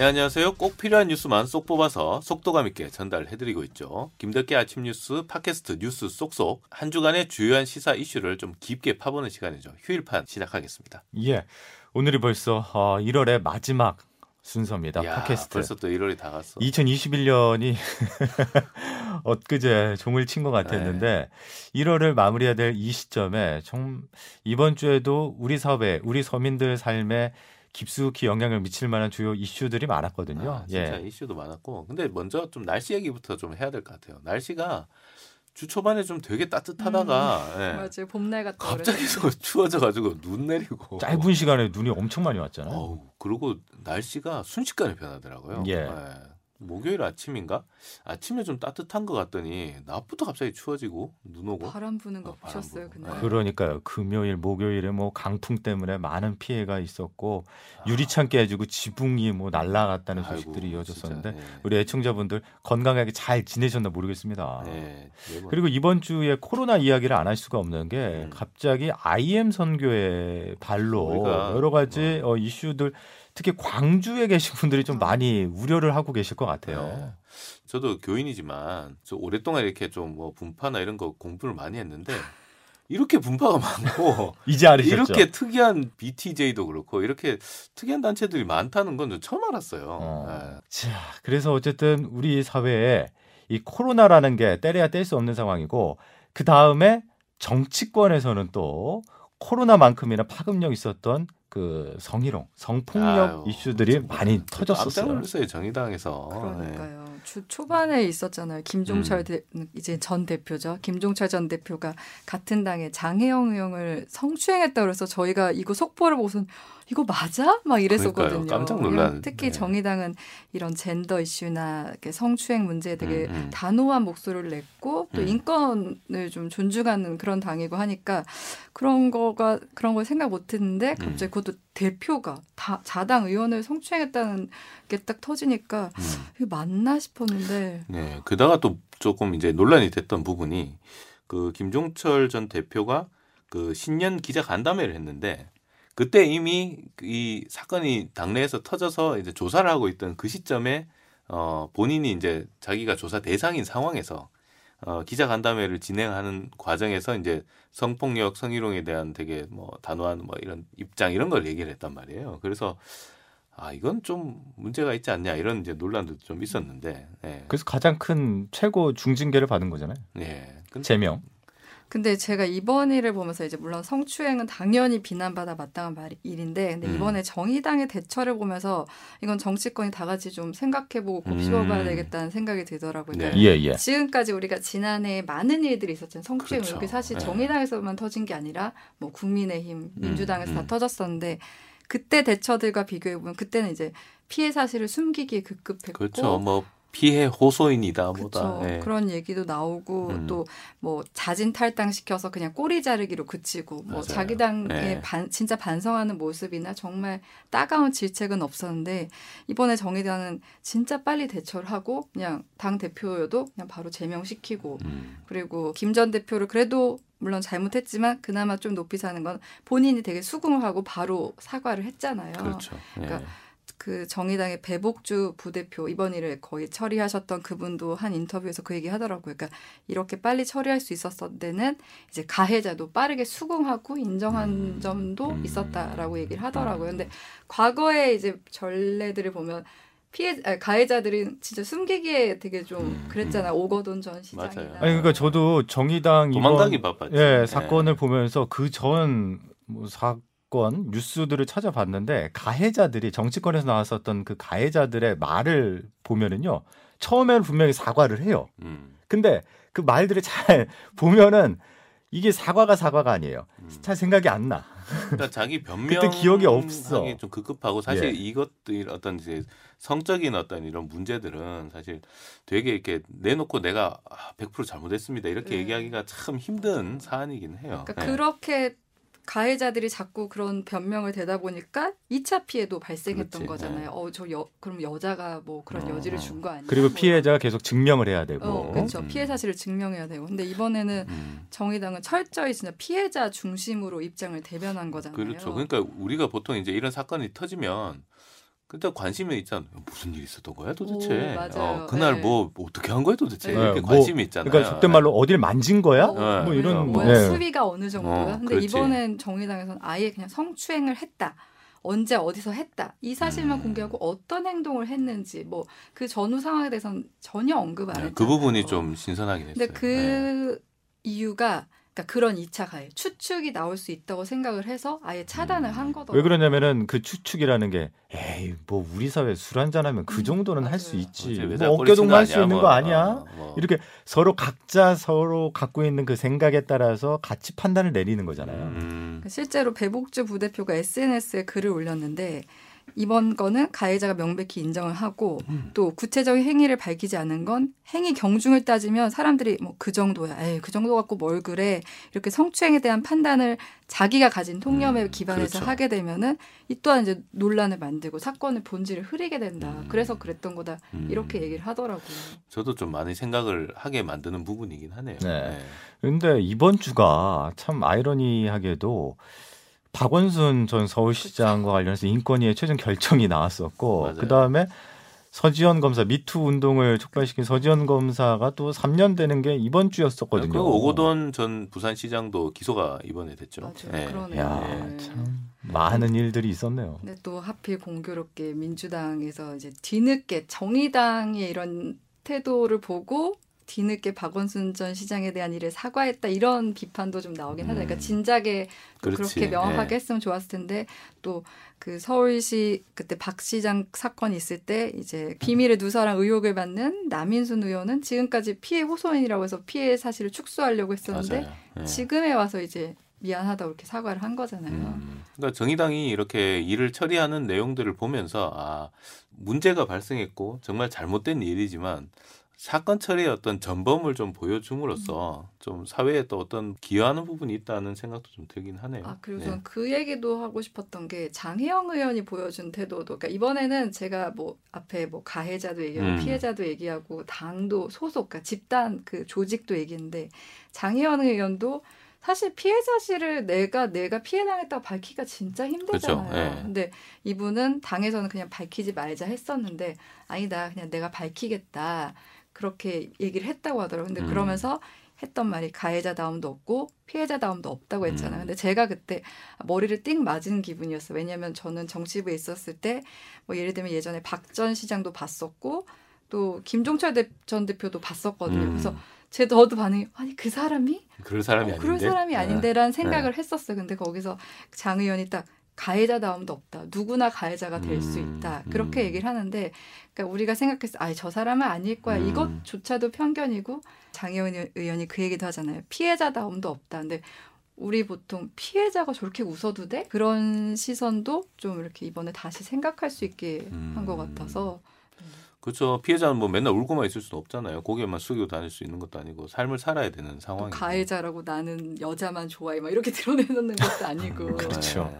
네, 안녕하세요. 꼭 필요한 뉴스만 쏙 뽑아서 속도감 있게 전달해드리고 있죠. 김덕기 아침 뉴스 팟캐스트 뉴스 쏙쏙 한 주간의 주요한 시사 이슈를 좀 깊게 파보는 시간이죠. 휴일판 시작하겠습니다. 예. 오늘이 벌써 어, 1월의 마지막 순서입니다. 야, 팟캐스트. 벌써 또 1월이 다 갔어. 2021년이 엊그제 종을 친 것 같았는데 네. 1월을 마무리해야 될 이 시점에 좀 이번 주에도 우리 사회, 우리 서민들 삶에 깊숙이 영향을 미칠 만한 주요 이슈들이 많았거든요. 아, 진짜 예. 이슈도 많았고. 근데 먼저 좀 날씨 얘기부터 좀 해야 될 것 같아요. 날씨가 주 초반에 좀 되게 따뜻하다가 예. 맞아요. 봄날 같다. 갑자기 또 추워져가지고 눈 내리고 짧은 시간에 눈이 엄청 많이 왔잖아요. 어우, 그리고 날씨가 순식간에 변하더라고요. 예. 목요일 아침인가? 아침에 좀 따뜻한 것 같더니 낮부터 갑자기 추워지고 눈 오고. 바람 부는 거 어, 바람 보셨어요. 그날? 네. 그러니까요. 금요일, 목요일에 뭐 강풍 때문에 많은 피해가 있었고 유리창 깨지고 지붕이 뭐 날아갔다는 아이고, 소식들이 이어졌었는데 진짜, 예. 우리 애청자분들 건강하게 잘 지내셨나 모르겠습니다. 네, 네, 뭐- 그리고 이번 주에 코로나 이야기를 안 할 수가 없는 게 음. 갑자기 IM 선교의 발로 여러 가지 어, 이슈들 특히 광주에 계신 분들이 좀 많이 우려를 하고 계실 것 같아요. 네. 저도 교인이지만 저 오랫동안 이렇게 좀 뭐 분파나 이런 거 공부를 많이 했는데 이렇게 분파가 많고 이제 알으셨죠? 이렇게 특이한 BTJ도 그렇고 이렇게 특이한 단체들이 많다는 건저 처음 알았어요. 어. 네. 자, 그래서 어쨌든 우리 사회에 이 코로나라는 게 때려야 뗄 수 없는 상황이고 그 다음에 정치권에서는 또 코로나만큼이나 파급력 있었던 그 성희롱, 성폭력 아유, 이슈들이 많이 깜짝 터졌었어요. 놀랐어요 정의당에서. 네. 그러니까요. 주 초반에 있었잖아요. 김종철 음. 대, 이제 전 대표죠. 김종철 전 대표가 같은 당의 장혜영 의원을 성추행했다 그래서 저희가 이거 속보를 보고선 이거 맞아? 막 이랬었거든요. 깜짝 놀란, 특히 네. 정의당은 이런 젠더 이슈나 성추행 문제에 되게 음, 음. 단호한 목소리를 냈고 또 음. 인권을 좀 존중하는 그런 당이고 하니까 그런 거가 그런 걸 생각 못했는데 갑자기 음. 그것도 대표가 다 자당 의원을 성추행했다는 게 딱 터지니까 음. 이게 맞나 싶었는데 네, 그다가 또 조금 이제 논란이 됐던 부분이 그 김종철 전 대표가 그 신년 기자 간담회를 했는데 그때 이미 이 사건이 당내에서 터져서 이제 조사를 하고 있던 그 시점에 어 본인이 이제 자기가 조사 대상인 상황에서 어 기자 간담회를 진행하는 과정에서 이제 성폭력, 성희롱에 대한 되게 뭐 단호한 뭐 이런 입장 이런 걸 얘기를 했단 말이에요. 그래서 아 이건 좀 문제가 있지 않냐 이런 이제 논란도 좀 있었는데, 예, 그래서 가장 큰 최고 중징계를 받은 거잖아요. 예. 근데 제명. 근데 제가 이번 일을 보면서 이제 물론 성추행은 당연히 비난받아 마땅한 말, 일인데 근데 음. 이번에 정의당의 대처를 보면서 이건 정치권이 다 같이 좀 생각해보고 곱씹어봐야 음. 되겠다는 생각이 들더라고요. 네. 그러니까 예, 예. 지금까지 우리가 지난해 많은 일들이 있었잖아요. 성추행 그렇죠. 이게 사실 네. 정의당에서만 터진 게 아니라 뭐 국민의힘, 민주당에서 음. 다 터졌었는데 그때 대처들과 비교해 보면 그때는 이제 피해 사실을 숨기기에 급급했고 그렇죠. 뭐 피해 호소인이다 뭐다. 예. 그런 얘기도 나오고 음. 또뭐 자진 탈당 시켜서 그냥 꼬리 자르기로 그치고 뭐 맞아요. 자기 당에 네. 반, 진짜 반성하는 모습이나 정말 따가운 질책은 없었는데 이번에 정의당은 진짜 빨리 대처를 하고 그냥 당 대표여도 그냥 바로 제명시키고 음. 그리고 김 전 대표를 그래도 물론 잘못했지만 그나마 좀 높이 사는 건 본인이 되게 수긍을 하고 바로 사과를 했잖아요. 그렇죠. 예. 그러니까 그 정의당의 배복주 부대표 이번 일을 거의 처리하셨던 그분도 한 인터뷰에서 그 얘기 하더라고요. 그러니까 이렇게 빨리 처리할 수 있었던 데는 이제 가해자도 빠르게 수긍하고 인정한 음. 점도 음. 있었다라고 얘기를 하더라고요. 근데 과거에 이제 전례들을 보면 피해 아니, 가해자들은 진짜 숨기기에 되게 좀 음. 그랬잖아요. 오거돈 전 시장이나 맞아요. 아니 그러니까 저도 정의당 이번. 예, 사건을 보면서 그 전 뭐 사 건 뉴스들을 찾아봤는데 가해자들이 정치권에서 나왔었던 그 가해자들의 말을 보면은요. 처음에는 분명히 사과를 해요. 음. 근데 그 말들을 잘 보면은 이게 사과가 사과가 아니에요. 음. 잘 생각이 안 나. 그러니까 자기 변명 그때 기억이 없어. 좀 급급하고 사실 예. 이것들 어떤 이제 성적인 어떤 이런 문제들은 사실 되게 이렇게 내놓고 내가 아, 100% 잘못했습니다 이렇게 네. 얘기하기가 참 힘든 사안이긴 해요. 그러니까 예. 그렇게 가해자들이 자꾸 그런 변명을 대다 보니까 2차 피해도 발생했던 그렇지. 거잖아요. 어, 저 여, 그럼 여자가 뭐 그런 어, 여지를 어. 준거 아니야? 그리고 뭐 피해자가 계속 증명을 해야 되고. 어, 그렇죠. 음. 피해 사실을 증명해야 되고. 근데 이번에는 음. 정의당은 철저히 진짜 피해자 중심으로 입장을 대변한 거잖아요. 그렇죠. 그러니까 우리가 보통 이제 이런 사건이 터지면 그때 관심이 있잖아. 무슨 일이 있었던 거야 도대체? 오, 맞아요. 어, 그날 네. 뭐 어떻게 한 거야 도대체? 네. 이렇게 뭐, 관심이 있잖아요. 그러니까 속된 말로 어딜 만진 거야? 어, 네. 뭐 이런 뭐야, 네. 수위가 어느 정도야? 어, 근데 그렇지. 이번엔 정의당에서는 아예 그냥 성추행을 했다. 언제 어디서 했다. 이 사실만 음. 공개하고 어떤 행동을 했는지 뭐 그 전후 상황에 대해서는 전혀 언급 안 네, 했죠. 그 부분이 좀 신선하긴 했어요. 근데 그 이유가 그러니까 그런 2차 가해 추측이 나올 수 있다고 생각을 해서 아예 차단을 음. 한 거더라고요. 왜 그러냐면은 그 추측이라는 게 에이 뭐 우리 사회 술 한잔 하면 그 음, 정도는 할 수. 있지 어째 뭐 어깨동무 할수 아니야? 있는 뭐, 거 아니야 어, 뭐. 이렇게 서로 각자 서로 갖고 있는 그 생각에 따라서 같이 판단을 내리는 거잖아요 음. 실제로 배복주 부대표가 SNS에 글을 올렸는데 이번 거는 가해자가 명백히 인정을 하고 음. 또 구체적인 행위를 밝히지 않은 건 행위 경중을 따지면 사람들이 뭐 그 정도야, 에이 그 정도 갖고 뭘 그래 이렇게 성추행에 대한 판단을 자기가 가진 통념에 음, 기반해서 그렇죠. 하게 되면은 이 또한 이제 논란을 만들고 사건의 본질을 흐리게 된다. 음. 그래서 그랬던 거다 음. 이렇게 얘기를 하더라고요. 저도 좀 많이 생각을 하게 만드는 부분이긴 하네요. 네. 근데 이번 주가 참 아이러니하게도 박원순 전 서울시장과 관련해서 인권위의 최종 결정이 나왔었고 맞아요. 그 다음에 서지현 검사 미투 운동을 촉발시킨 서지현 검사가 또 3년 되는 게 이번 주였었거든요. 그리고 오고돈 전 부산시장도 기소가 이번에 됐죠. 맞아요. 네. 그러네요. 야, 네. 참 많은 일들이 있었네요. 근데 또 하필 공교롭게 민주당에서 이제 뒤늦게 정의당의 이런 태도를 보고 뒤늦게 박원순 전 시장에 대한 일에 사과했다 이런 비판도 좀 나오긴 하다. 그러니까 음. 진작에 또 그렇지. 그렇게 명확하게 네. 했으면 좋았을 텐데 또 그 서울시 그때 박 시장 사건이 있을 때 이제 비밀의 누설한 의혹을 받는 남인순 의원은 지금까지 피해 호소인이라고 해서 피해 사실을 축소하려고 했었는데. 네. 지금에 와서 이제 미안하다고 이렇게 사과를 한 거잖아요. 음, 그러니까 정의당이 이렇게 일을 처리하는 내용들을 보면서 아 문제가 발생했고 정말 잘못된 일이지만 사건 처리의 어떤 전범을 좀 보여줌으로써 좀 사회에 또 어떤 기여하는 부분이 있다는 생각도 좀 들긴 하네요. 아 그리고 네. 저는 그 얘기도 하고 싶었던 게 장혜영 의원이 보여준 태도도 그러니까 이번에는 제가 뭐 앞에 뭐 가해자도 얘기하고 음. 피해자도 얘기하고 당도 소속 그러니까 집단 그 조직도 얘기했는데 장혜영 의원도 사실 피해 사실을 내가 내가 피해 당했다고 밝히기가 진짜 힘들잖아요. 그렇죠. 예. 근데 이분은 당에서는 그냥 밝히지 말자 했었는데 아니다 그냥 내가 밝히겠다 그렇게 얘기를 했다고 하더라고요. 근데 음. 그러면서 했던 말이 가해자다움도 없고 피해자다움도 없다고 했잖아요. 음. 근데 제가 그때 머리를 띵 맞은 기분이었어요. 왜냐하면 저는 정치부에 있었을 때 뭐 예를 들면 예전에 박 전 시장도 봤었고 또 김종철 대- 전 대표도 봤었거든요. 음, 그래서 제 저도 반응이 아니 그 사람이 그럴 사람이 어, 아닌데. 그럴 사람이 네. 아닌데라는 생각을 했었어요. 근데 거기서 장 의원이 딱 가해자다움도 없다. 누구나 가해자가 될수 음, 있다. 그렇게 음. 얘기를 하는데, 그러니까 우리가 때, 아, 저 사람은 아닐 거야. 음. 이것조차도 편견이고 장혜원 의원이 그 얘기도 하잖아요. 피해자다움도 없다. 근데 우리 보통 피해자가 저렇게 웃어도 돼? 그런 시선도 좀 이렇게 이번에 다시 생각할 수 있게 한것 음. 같아서. 그렇죠. 피해자는 뭐 맨날 울고만 있을 수는 없잖아요. 고개만 숙이고 다닐 수 있는 것도 아니고 삶을 살아야 되는 또 상황이고. 가해자라고 나는 여자만 좋아해. 막 이렇게 드러내놓는 것도 아니고. 그렇죠.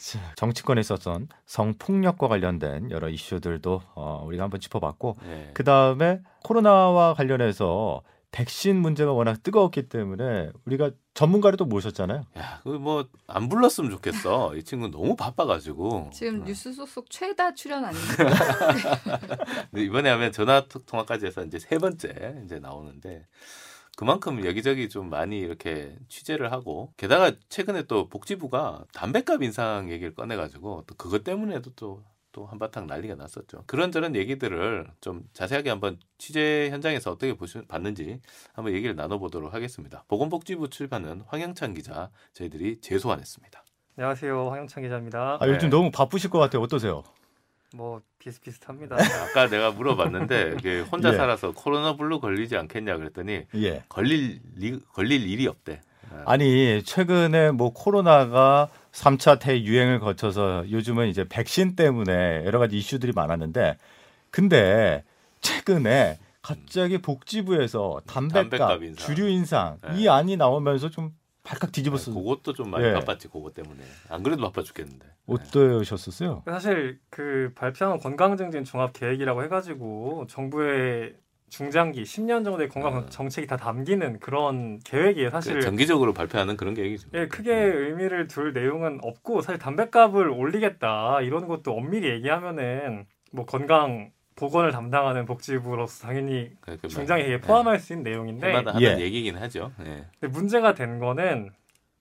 네. 자, 정치권에 있었던 성폭력과 관련된 여러 이슈들도 어, 우리가 한번 짚어봤고 네. 그 다음에 코로나와 관련해서 백신 문제가 워낙 뜨거웠기 때문에 우리가 전문가를 또 모셨잖아요. 야, 그뭐 안 불렀으면 좋겠어. 이 친구 너무 바빠가지고. 지금 어. 뉴스 속속 최다 출연 아닙니까? 근데 이번에 하면 전화 통- 통화까지 해서 이제 세 번째 이제 나오는데 그만큼 여기저기 좀 많이 이렇게 취재를 하고 게다가 최근에 또 복지부가 담배값 인상 얘기를 꺼내가지고 또 그것 때문에도 또또 한바탕 난리가 났었죠. 그런저런 얘기들을 좀 자세하게 한번 취재 현장에서 어떻게 보시, 봤는지 한번 얘기를 나눠보도록 하겠습니다. 보건복지부 출판은 황영찬 기자 저희들이 재소환했습니다. 안녕하세요. 황영찬 기자입니다. 아, 요즘 네. 너무 바쁘실 것 같아요. 어떠세요? 뭐 비슷비슷합니다. 아까 내가 물어봤는데 이게 혼자 예. 살아서 코로나 블루 걸리지 않겠냐 그랬더니 예. 걸릴 리, 걸릴 일이 없대. 아니 최근에 뭐 코로나가 3차 대유행을 거쳐서 요즘은 이제 백신 때문에 여러 가지 이슈들이 많았는데 근데 최근에 갑자기 복지부에서 담배값, 담배값 인상. 주류 인상 네. 이 안이 나오면서 좀 발칵 뒤집었어. 그것도 좀 많이 예. 바빴지 그것 때문에. 안 그래도 바빠 죽겠는데. 네. 어떠셨었어요? 사실 그 발표한 건강증진 종합 계획이라고 해가지고 정부의 중장기 10년 정도의 건강 음. 정책이 다 담기는 그런 계획이에요. 사실 그 정기적으로 발표하는 그런 계획이죠. 예, 크게 의미를 둘 내용은 없고 사실 담배값을 올리겠다 이런 것도 엄밀히 얘기하면은 뭐 건강 보건을 담당하는 복지부로서 당연히 그러니까 중장기에 네. 포함할 수 있는 내용인데 해마다 하는 예. 얘기긴 하죠. 예. 근데 문제가 된 거는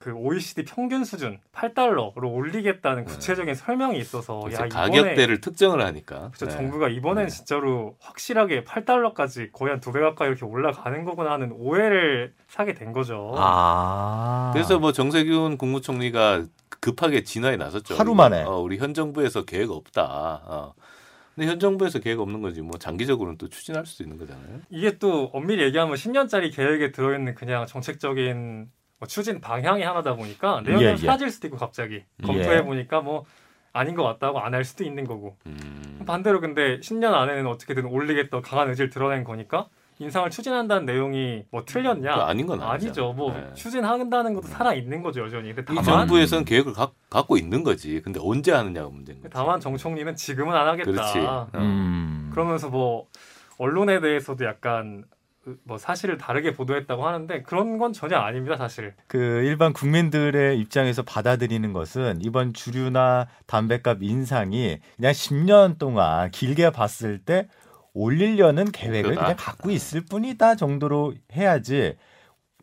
그 OECD 평균 수준 8달러로 올리겠다는 네. 구체적인 설명이 있어서 야 이번에 가격대를 특정을 하니까. 그쵸, 네. 정부가 이번엔 네. 진짜로 확실하게 8달러까지 거의 한 두 배 가까이 이렇게 올라가는 거구나 하는 오해를 사게 된 거죠. 아. 그래서 뭐 정세균 국무총리가 급하게 진화에 나섰죠. 하루 만에. 어, 우리 현 정부에서 계획 없다. 어. 근데 현 정부에서 계획 없는 거지 뭐 장기적으로는 또 추진할 수도 있는 거잖아요. 이게 또 엄밀히 얘기하면 10년짜리 계획에 들어있는 그냥 정책적인 뭐 추진 방향이 하나다 보니까 내용이 예, 예. 사라질 수도 있고 갑자기 검토해 보니까 뭐 아닌 것 같다고 안 할 수도 있는 거고 음. 반대로 근데 10년 안에는 어떻게든 올리겠다 강한 의지를 드러낸 거니까 인상을 추진한다는 내용이 뭐 틀렸냐? 그거 아닌 건 아니죠. 아니죠. 뭐 네. 추진한다는 것도 살아 있는 거죠 여전히. 근데 이 다만 정부에서는 계획을 가, 갖고 있는 거지. 근데 언제 하느냐가 문제인 거지. 다만 정 총리는 지금은 안 하겠다. 그렇지. 어. 음. 그러면서 뭐 언론에 대해서도 약간 뭐 사실을 다르게 보도했다고 하는데 그런 건 전혀 아닙니다 사실. 그 일반 국민들의 입장에서 받아들이는 것은 이번 주류나 담배값 인상이 그냥 10년 동안 길게 봤을 때 올리려는 계획을 그거다. 그냥 갖고 있을 뿐이다 정도로 해야지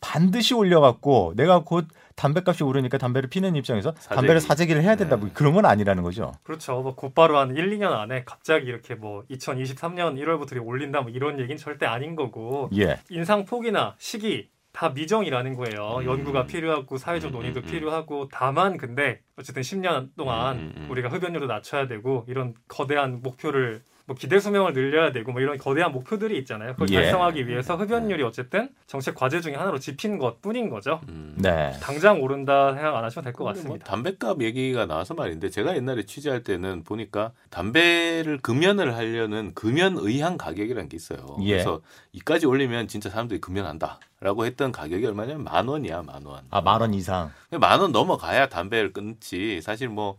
반드시 올려갖고 내가 곧 담배값이 오르니까 담배를 피는 입장에서 사재기. 담배를 사재기를 해야 된다 네. 뭐 그런 건 아니라는 거죠. 그렇죠. 뭐 곧바로 한 1, 2년 안에 갑자기 이렇게 뭐 2023년 1월부터 올린다 뭐 이런 얘기는 절대 아닌 거고 예. 인상 폭이나 시기 다 미정이라는 거예요. 음. 연구가 필요하고 사회적 음, 논의도 음, 음. 필요하고 다만 근데 어쨌든 10년 동안. 우리가 흡연율도 낮춰야 되고 이런 거대한 목표를 뭐 기대 수명을 늘려야 되고 뭐 이런 거대한 목표들이 있잖아요. 그걸 예. 달성하기 위해서 흡연율이 어쨌든 정책 과제 중에 하나로 집힌 것 뿐인 거죠. 음. 네. 당장 오른다 생각 안 하시면 될것 근데 뭐 같습니다. 담배값 얘기가 나와서 말인데 제가 옛날에 취재할 때는 보니까 담배를 금연을 하려는 금연 의향 가격이라는 게 있어요. 예. 그래서 이까지 올리면 진짜 사람들이 금연한다 라고 했던 가격이 얼마냐면 만 원이야 만 원. 아 만 원 이상. 만 원 넘어가야 담배를 끊지. 사실 뭐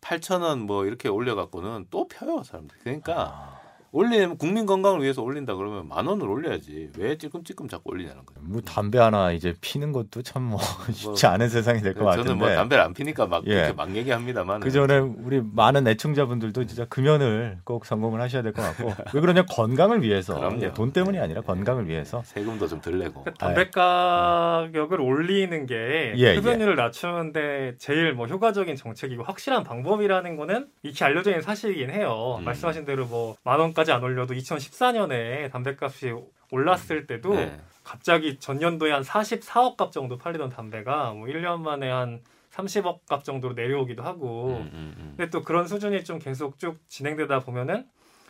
8천 원 뭐 이렇게 올려갖고는 또 펴요 사람들. 그러니까 아, 올리면 국민 건강을 위해서 올린다 그러면 만 원을 올려야지 왜 찔끔찔끔 자꾸 올리냐는 거죠. 뭐 담배 하나 이제 피는 것도 참뭐 쉽지 않은 세상이 될것 같은데. 저는 뭐 담배를 안 피니까 막 예. 이렇게 막 얘기합니다만. 그 전에 우리 많은 애청자분들도 진짜 금연을 꼭 성공을 하셔야 될 것 같고 왜 그러냐 건강을 위해서 그럼요. 예, 돈 때문이 아니라 건강을 위해서 세금도 좀 덜 내고. 그러니까 담배 가격을 올리는 게 예, 흡연율을 낮추는데 제일 뭐 효과적인 정책이고 확실한 방법이라는 거는 익히 알려져 있는 사실이긴 해요. 음. 말씀하신 대로 뭐 만 원까지 안 올려도 2014년에 담배값이 올랐을 때도 네. 갑자기 전년도에 한 44억 값 정도 팔리던 담배가 뭐 1년 만에 한 30억 값 정도로 내려오기도 하고 음, 음, 음. 근데 또 그런 수준이 좀 계속 쭉 진행되다 보면은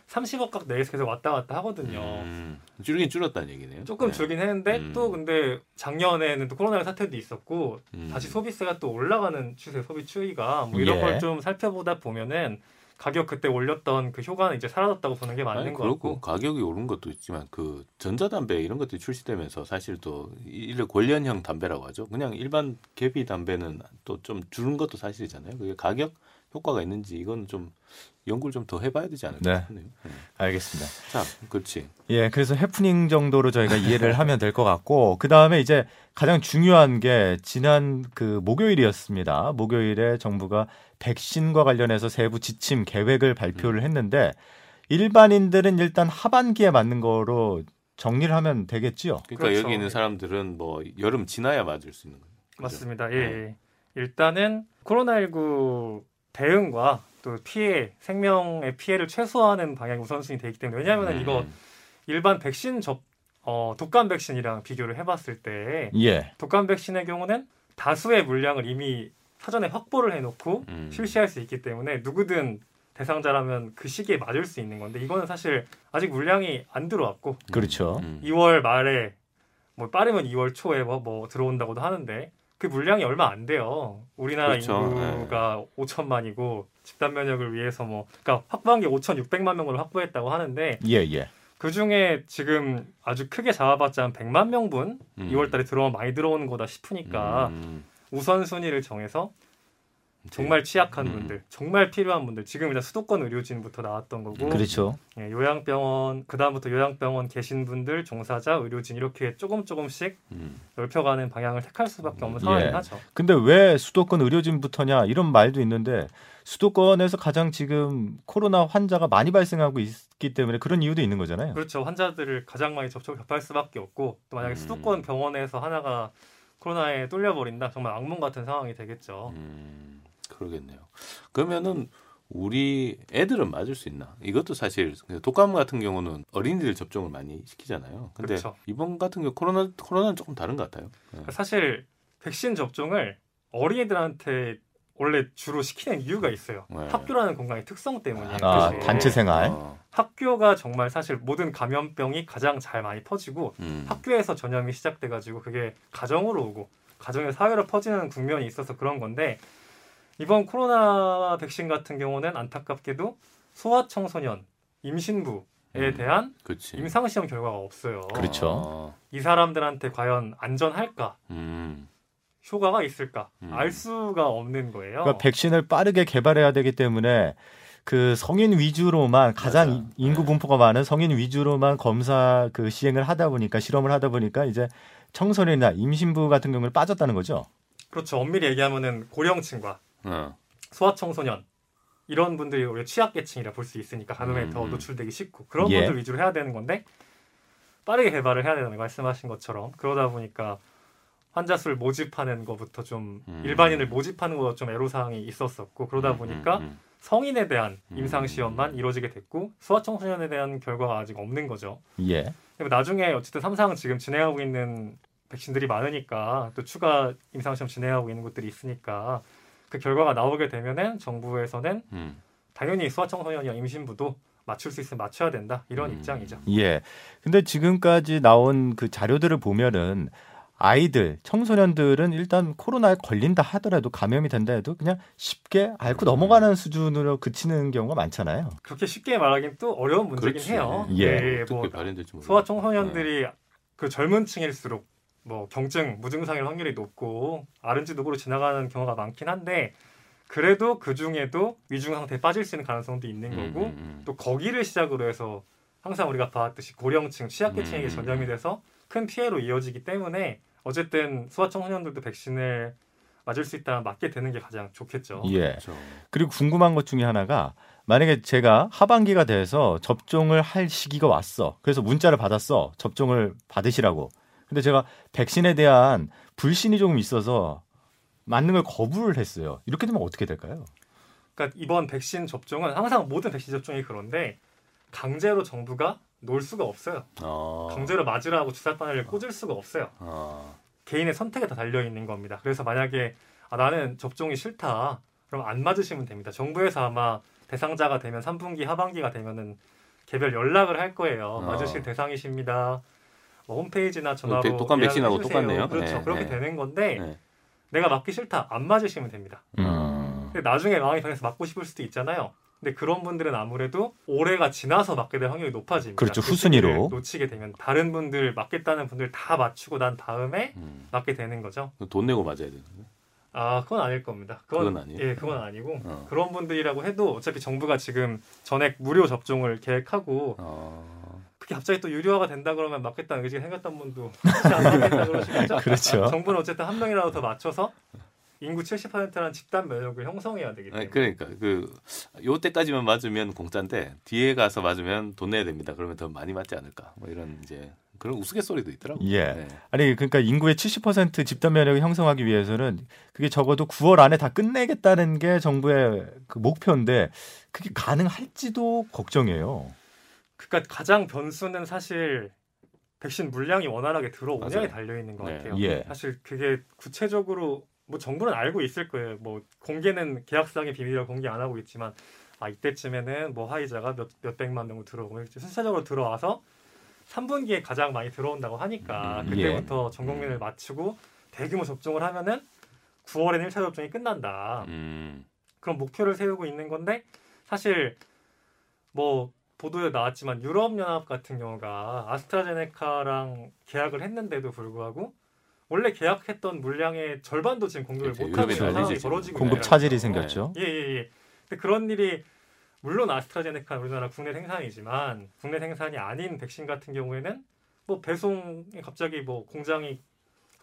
30억 값 내에서 계속 왔다 갔다 하거든요. 음, 줄긴 줄었다는 얘기네요. 조금 네. 줄긴 했는데 음. 또 근데 작년에는 또 코로나 사태도 있었고 음. 다시 소비세가 또 올라가는 추세 소비 추이가 뭐 이런 예. 걸좀 살펴보다 보면은 가격 그때 올렸던 그 효과는 이제 사라졌다고 보는 게 맞는 아니, 것 그렇고 같고 가격이 오른 것도 있지만 그 전자담배 이런 것들이 출시되면서 사실 또 이를 관련형 담배라고 하죠. 그냥 일반 계피 담배는 또 좀 줄은 것도 사실이잖아요. 그게 가격 효과가 있는지 이건 좀 연구를 좀 더 해봐야 되지 않을까 네. 싶네요. 네. 알겠습니다. 자, 그렇지. 예, 그래서 해프닝 정도로 저희가 이해를 하면 될 것 같고 그 다음에 이제 가장 중요한 게 지난 그 목요일이었습니다. 목요일에 정부가 백신과 관련해서 세부 지침 계획을 발표를 했는데 일반인들은 일단 하반기에 맞는 거로 정리를 하면 되겠지요. 그러니까 그렇죠. 여기 있는 사람들은 뭐 여름 지나야 맞을 수 있는 거예요. 그죠? 맞습니다. 예, 네. 예. 일단은 코로나19 대응과 또 피해 생명의 피해를 최소화하는 방향이 우선순위 되기 때문에 왜냐하면 음, 이거 일반 백신 접 어, 독감 백신이랑 비교를 해봤을 때 예. 독감 백신의 경우는 다수의 물량을 이미 사전에 확보를 해놓고 음. 실시할 수 있기 때문에 누구든 대상자라면 그 시기에 맞을 수 있는 건데 이거는 사실 아직 물량이 안 들어왔고 그렇죠. 음. 2월 말에 뭐 빠르면 2월 초에 뭐, 뭐 들어온다고도 하는데 그 물량이 얼마 안 돼요. 우리나라 그렇죠. 인구가 5천만이고 집단 면역을 위해서 뭐 그러니까 확보한 게 5,600만 명으로 확보했다고 하는데 예, 예. 그 중에 지금 아주 크게 잡아봤자 한 100만 명분 음. 2월달에 들어오면 많이 들어오는 거다 싶으니까 음. 우선 순위를 정해서 정말 취약한 음. 분들, 정말 필요한 분들, 지금 일단 수도권 의료진부터 나왔던 거고, 그렇죠. 예, 요양병원 그 다음부터 요양병원 계신 분들, 종사자, 의료진 이렇게 조금 조금씩 음. 넓혀가는 방향을 택할 수밖에 없는 예. 상황이긴 하죠. 근데 왜 수도권 의료진부터냐 이런 말도 있는데 수도권에서 가장 지금 코로나 환자가 많이 발생하고 있기 때문에 그런 이유도 있는 거잖아요. 그렇죠. 환자들을 가장 많이 접촉 접할 수밖에 없고 또 만약에 음. 수도권 병원에서 하나가 코로나에 뚫려버린다 정말 악몽 같은 상황이 되겠죠. 음, 그러겠네요. 그러면은 우리 애들은 맞을 수 있나? 이것도 사실 독감 같은 경우는 어린이들 접종을 많이 시키잖아요. 근데 그렇죠. 이번 같은 경우 코로나 코로나는 조금 다른 것 같아요. 네. 사실 백신 접종을 어린이들한테 원래 주로 시키는 이유가 있어요. 네. 학교라는 공간의 특성 때문이에요. 아? 단체 생활. 어, 학교가 정말 사실 모든 감염병이 가장 잘 많이 퍼지고 음. 학교에서 전염이 시작돼가지고 그게 가정으로 오고 가정에서 사회로 퍼지는 국면이 있어서 그런 건데 이번 코로나 백신 같은 경우는 안타깝게도 소아 청소년, 임신부에 음. 대한 그렇지. 임상 시험 결과가 없어요. 그렇죠. 어, 이 사람들한테 과연 안전할까, 음. 효과가 있을까 음. 알 수가 없는 거예요. 그러니까 백신을 빠르게 개발해야 되기 때문에 그 성인 위주로만 가장 맞아. 이- 인구 네. 분포가 많은 성인 위주로만 검사 그 시행을 하다 보니까 실험을 하다 보니까 이제 청소년이나 임신부 같은 경우는 빠졌다는 거죠. 그렇죠. 엄밀히 얘기하면은 고령층과 어. 소아 청소년 이런 분들이 오히려 취약계층이라 볼 수 있으니까 감염에 음, 더 음. 노출되기 쉽고 그런 예. 분들 위주로 해야 되는 건데 빠르게 개발을 해야 되는 거 말씀하신 것처럼 그러다 보니까 환자 수를 모집하는 것부터 좀 음. 일반인을 모집하는 것좀 애로사항이 있었었고 그러다 음, 보니까 음, 음. 성인에 대한 음. 임상 시험만 이루어지게 됐고 소아 청소년에 대한 결과가 아직 없는 거죠. 예. 그리고 나중에 어쨌든 삼상은 지금 진행하고 있는 백신들이 많으니까 또 추가 임상 시험 진행하고 있는 곳들이 있으니까 그 결과가 나오게 되면은 정부에서는 음. 당연히 소아청소년이나 임신부도 맞출 수 있으면 맞춰야 된다 이런 음. 입장이죠. 예. 근데 지금까지 나온 그 자료들을 보면은 아이들, 청소년들은 일단 코로나에 걸린다 하더라도 감염이 된다 해도 그냥 쉽게 앓고 넘어가는 수준으로 그치는 경우가 많잖아요. 그렇게 쉽게 말하기는 또 어려운 문제긴 그렇지. 해요. 예. 뭐 어떻게 발현될지 모르. 소아 청소년들이 그 젊은 층일수록 뭐 경증, 무증상일 확률이 높고 아른지 누구로 지나가는 경우가 많긴 한데 그래도 그 중에도 위중 상태에 빠질 수 있는 가능성도 있는 거고 음, 음, 또 거기를 시작으로 해서 항상 우리가 봐왔듯이 고령층, 취약계층에게 음. 전염이 돼서 큰 피해로 이어지기 때문에 어쨌든 소아청소년들도 백신을 맞을 수 있다면 맞게 되는 게 가장 좋겠죠. 예. 그렇죠. 그리고 궁금한 것 중에 하나가 만약에 제가 하반기가 돼서 접종을 할 시기가 왔어. 그래서 문자를 받았어. 접종을 받으시라고. 근데 제가 백신에 대한 불신이 조금 있어서 맞는 걸 거부를 했어요. 이렇게 되면 어떻게 될까요? 그러니까 이번 백신 접종은 항상 모든 백신 접종이 그런데 강제로 정부가 놓을 수가 없어요. 어. 강제로 맞으라고 주사 바늘을 꽂을 수가 없어요. 어. 개인의 선택에 다 달려 있는 겁니다. 그래서 만약에 아, 나는 접종이 싫다. 그럼 안 맞으시면 됩니다. 정부에서 아마 대상자가 되면 3분기 하반기가 되면은 개별 연락을 할 거예요. 어. 맞으실 대상이십니다. 뭐 홈페이지나 전화로 그 독감 예약을 백신하고. 똑같네요. 그렇죠. 네, 그렇게 네. 되는 건데 네. 내가 맞기 싫다. 안 맞으시면 됩니다. 음. 근데 나중에 마음이 변해서 맞고 싶을 수도 있잖아요. 근데 그런 분들은 아무래도 올해가 지나서 맞게 될 확률이 높아집니다. 그렇죠. 그 후순위로. 놓치게 되면 다른 분들 맞겠다는 분들 다 맞추고 난 다음에 음. 맞게 되는 거죠. 돈 내고 맞아야 되는데. 아, 그건 아닐 겁니다. 그건, 그건 아니에요? 예, 그건 아니고 어. 그런 분들이라고 해도 어차피 정부가 지금 전액 무료 접종을 계획하고 어. 그게 갑자기 또 유료화가 된다 그러면 맞겠다는 의지가 생겼던 분도 안 맞겠다 그러시겠죠? 그렇죠. 정부는 어쨌든 한 명이라도 더 맞춰서 인구 70%라는 집단 면역을 형성해야 되기 때문에 아니, 그러니까 그 요때까지만 맞으면 공짜인데 뒤에 가서 맞으면 돈 내야 됩니다. 그러면 더 많이 맞지 않을까? 뭐 이런 이제 그런 우스갯소리도 있더라고요. 예. 네. 아니 그러니까 인구의 70% 집단 면역을 형성하기 위해서는 그게 적어도 9월 안에 다 끝내겠다는 게 정부의 그 목표인데 그게 가능할지도 걱정이에요. 그러니까 가장 변수는 사실 백신 물량이 원활하게 들어오냐에. 달려 있는 것 네. 같아요. 예. 사실 그게 구체적으로 뭐 정부는 알고 있을 거예요. 뭐 공개는 계약상의 비밀이라 공개 안 하고 있지만 아 이때쯤에는 뭐 화이자가 몇 몇 백만 명 들어오고 순차적으로 들어와서 3분기에 가장 많이 들어온다고 하니까 음, 그때부터 전 국민을 맞추고 대규모 접종을 하면은 9월에는 1차 접종이 끝난다. 음. 그런 목표를 세우고 있는 건데 사실 뭐 보도에 나왔지만 유럽 연합 같은 경우가 아스트라제네카랑 계약을 했는데도 불구하고 원래 계약했던 물량의 절반도 지금 공급을 그렇죠. 못 하고 유럽이 있는 상황이 벌어지고 공급 차질이. 생겼죠. 예, 예, 예. 근데 그런 일이 물론 아스트라제네카 우리나라 국내 생산이지만 국내 생산이 아닌 백신 같은 경우에는 뭐 배송에 갑자기 뭐 공장이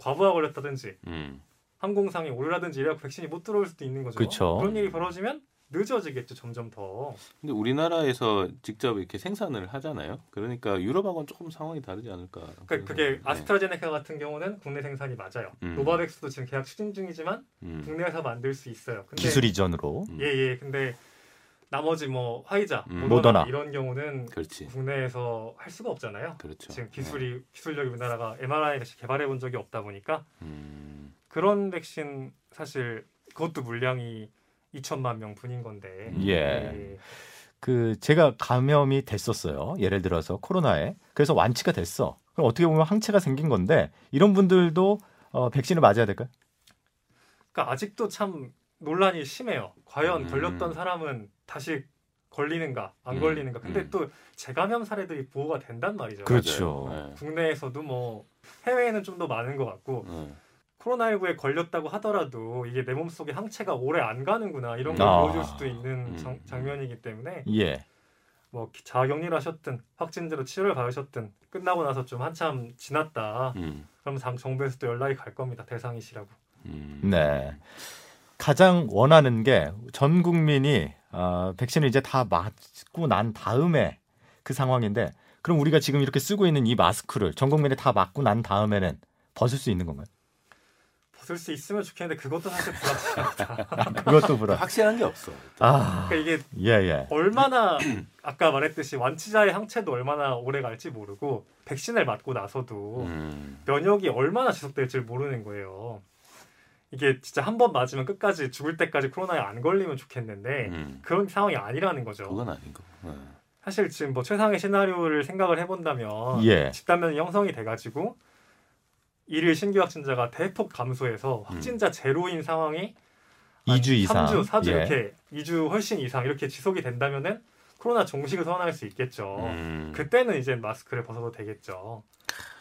과부하 걸렸다든지 음. 항공상이 오류라든지 이래갖고 백신이 못 들어올 수도 있는 거죠. 그쵸. 런 일이 벌어지면 늦어지겠죠, 점점 더. 근데 우리나라에서 직접 이렇게 생산을 하잖아요. 그러니까 유럽하고는 조금 상황이 다르지 않을까. 그러니까 그게 네. 아스트라제네카 같은 경우는 국내 생산이 맞아요. 음. 노바백스도 지금 계약 추진 중이지만 음. 국내에서 만들 수 있어요. 근데 기술 이전으로. 음. 예, 예. 근데 나머지 뭐 화이자, 음. 모더나, 모더나. 이런 경우는 그렇지. 국내에서 할 수가 없잖아요. 그렇죠. 지금 기술이 기술력이 우리나라가 mRNA 개발해 본 적이 없다 보니까 네. 음. 그런 백신 사실 그것도 물량이 2천만 명 분인 건데. 예. 그 제가 감염이 됐었어요. 예를 들어서 코로나에. 그래서 완치가 됐어. 그럼 어떻게 보면 항체가 생긴 건데 이런 분들도 어, 백신을 맞아야 될까요? 그러니까 아직도 참 논란이 심해요. 과연 음. 걸렸던 사람은 다시 걸리는가 안 음. 걸리는가. 근데 음. 또 재감염 사례들이 보호가 된단 말이죠. 그렇죠. 맞아요. 국내에서도 뭐 해외에는 좀 더 많은 것 같고 네. 네. 코로나19에 걸렸다고 하더라도 이게 내 몸속에 항체가 오래 안 가는구나 이런 걸 아. 보여줄 수도 있는 음. 장, 장면이기 때문에 예. 뭐 자가격리를 하셨든 확진자로 치료를 받으셨든 끝나고 나서 좀 한참 지났다. 음. 그럼 장 정부에서 또 연락이 갈 겁니다. 대상이시라고. 음. 네. 가장 원하는 게 전 국민이 어, 백신을 이제 다 맞고 난 다음에 그 상황인데 그럼 우리가 지금 이렇게 쓰고 있는 이 마스크를 전 국민이 다 맞고 난 다음에는 벗을 수 있는 건가요? 벗을 수 있으면 좋겠는데 그것도 사실 불확실합니다. 그것도 불안. 확실한 게 없어. 아, 그러니까 이게 예, 예. 얼마나 아까 말했듯이 완치자의 항체도 얼마나 오래 갈지 모르고 백신을 맞고 나서도 음. 면역이 얼마나 지속될지 모르는 거예요. 이게 진짜 한 번 맞으면 끝까지 죽을 때까지 코로나에 안 걸리면 좋겠는데 음. 그런 상황이 아니라는 거죠. 그건 아닌 거. 네. 사실 지금 뭐 최상의 시나리오를 생각을 해본다면 예. 집단면이 형성이 돼가지고 일일 신규 확진자가 대폭 감소해서 확진자 제로인 상황이 2주 이상. 3주, 4주 예. 이렇게 2주 훨씬 이상 이렇게 지속이 된다면은 코로나 종식을 선언할 수 있겠죠. 음. 그때는 이제 마스크를 벗어도 되겠죠.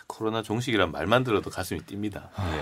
코로나 종식이란 말만 들어도 가슴이 뜁니다. 아.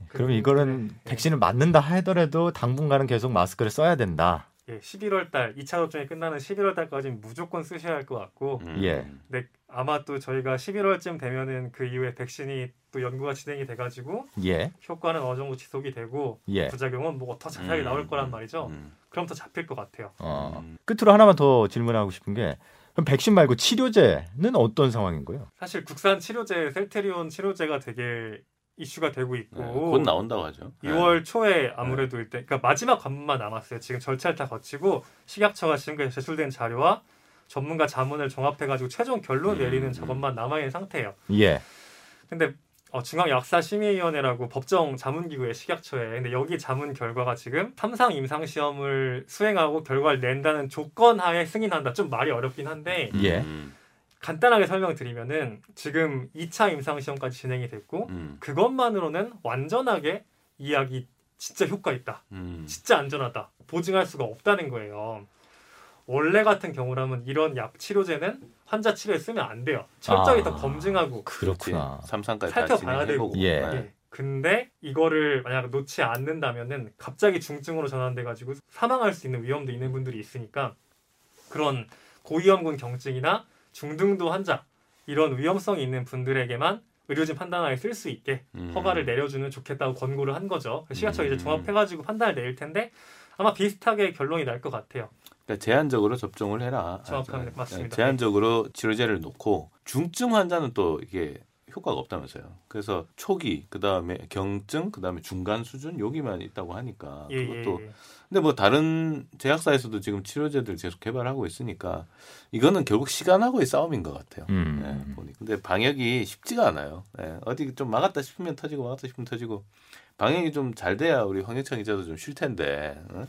예. 그럼 그- 이거는 네. 백신을 맞는다 하더라도 당분간은 계속 마스크를 써야 된다. 예, 11월 달 2차 접종이 끝나는 11월 달까지는 무조건 쓰셔야 할 것 같고 음. 예. 근데 아마 또 저희가 11월쯤 되면은 그 이후에 백신이 또 연구가 진행이 돼 가지고 예. 효과는 어느 정도 지속이 되고 예. 부작용은 뭐더 자세하게 음. 나올 거란 말이죠. 음. 그럼 더 잡힐 것 같아요. 어. 음. 끝으로 하나만 더 질문하고 싶은 게 그럼 백신 말고 치료제는 어떤 상황인 거예요? 사실 국산 치료제 셀테리온 치료제가 되게 이슈가 되고 있고 네, 곧 나온다고 하죠. 6월 초에 아무래도 일단 그러니까 마지막 관문만 남았어요. 지금 절차를 다 거치고 식약처가 지금까지 제출된 자료와 전문가 자문을 종합해가지고 최종 결론 음, 내리는 음. 작업만 남아 있는 상태예요. 예. 근데 어, 중앙약사심의위원회라고 법정 자문기구의 식약처에 근데 여기 자문 결과가 지금 삼상 임상 시험을 수행하고 결과를 낸다는 조건 하에 승인한다. 좀 말이 어렵긴 한데 예. 음. 간단하게 설명드리면은 지금 2차 임상 시험까지 진행이 됐고 음. 그것만으로는 완전하게 이 약이 진짜 효과 있다. 음. 진짜 안전하다. 보증할 수가 없다는 거예요. 원래 같은 경우라면 이런 약 치료제는 환자 치료에 쓰면 안 돼요. 철저히 아. 더 검증하고 그렇구나. 삼상까지 다 살펴봐야. 되고. 예. 네. 예. 근데 이거를 만약 놓지 않는다면은 갑자기 중증으로 전환돼 가지고 사망할 수 있는 위험도 있는 분들이 있으니까 그런 고위험군 경증이나 중등도 환자 이런 위험성이 있는 분들에게만 의료진 판단하에 쓸 수 있게 음. 허가를 내려주면 좋겠다고 권고를 한 거죠. 시각처 이제 음. 종합해가지고 판단을 내릴 텐데 아마 비슷하게 결론이 날 것 같아요. 그러니까 제한적으로 접종을 해라. 정확하게 아, 맞습니다. 제한적으로 치료제를 놓고 중증 환자는 또 이게 효과가 없다면서요. 그래서 초기, 그 다음에 경증, 그 다음에 중간 수준 여기만 있다고 하니까 예, 예, 그것도. 예. 근데 뭐 다른 제약사에서도 지금 치료제들 계속 개발하고 있으니까 이거는 결국 시간하고의 싸움인 것 같아요. 음. 네, 보니. 근데 방역이 쉽지가 않아요. 네, 어디 좀 막았다 싶으면 터지고 막았다 싶으면 터지고 방역이 좀 잘 돼야 우리 황희찬 기자도 좀 쉴 텐데. 어?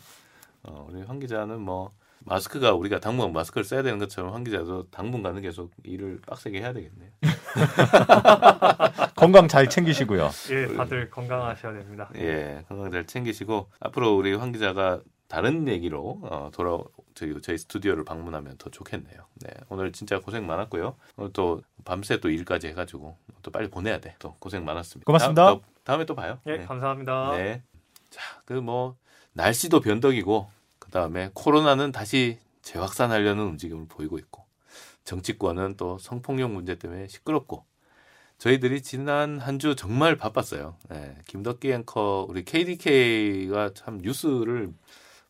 어, 우리 황 기자는 뭐 마스크가 우리가 당분간 마스크를 써야 되는 것처럼 황 기자도 당분간은 계속 일을 빡세게 해야 되겠네요. 건강 잘 챙기시고요. 예, 다들 건강하셔야 됩니다. 예, 건강 잘 챙기시고 앞으로 우리 황 기자가 다른 얘기로 어, 돌아 저희, 저희 스튜디오를 방문하면 더 좋겠네요. 네, 오늘 진짜 고생 많았고요. 오늘 또 밤새 또 일까지 해가지고 또 빨리 보내야 돼. 또 고생 많았습니다. 고맙습니다. 다음, 다음에 또 봐요. 예, 네. 감사합니다. 네. 자, 그 뭐 날씨도 변덕이고 그 다음에 코로나는 다시 재확산하려는 움직임을 보이고 있고 정치권은 또 성폭력 문제 때문에 시끄럽고 저희들이 지난 한 주 정말 바빴어요. 네, 김덕기 앵커 우리 KDK가 참 뉴스를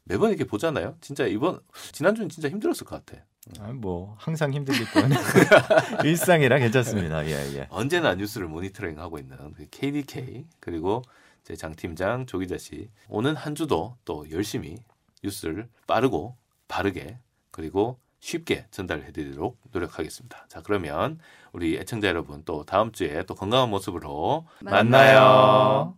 매번 이렇게 보잖아요. 진짜 이번 지난주는 진짜 힘들었을 것 같아. 아, 뭐 항상 때문에 일상이라 괜찮습니다. 예, 예. 언제나 뉴스를 모니터링 하고 있는 그 KDK 그리고 제 장 팀장 조기자 씨 오는 한 주도 또 열심히 뉴스를 빠르고 바르게 그리고 쉽게 전달해 드리도록 노력하겠습니다. 자 그러면 우리 애청자 여러분 또 다음 주에 또 건강한 모습으로 만나요. 만나요.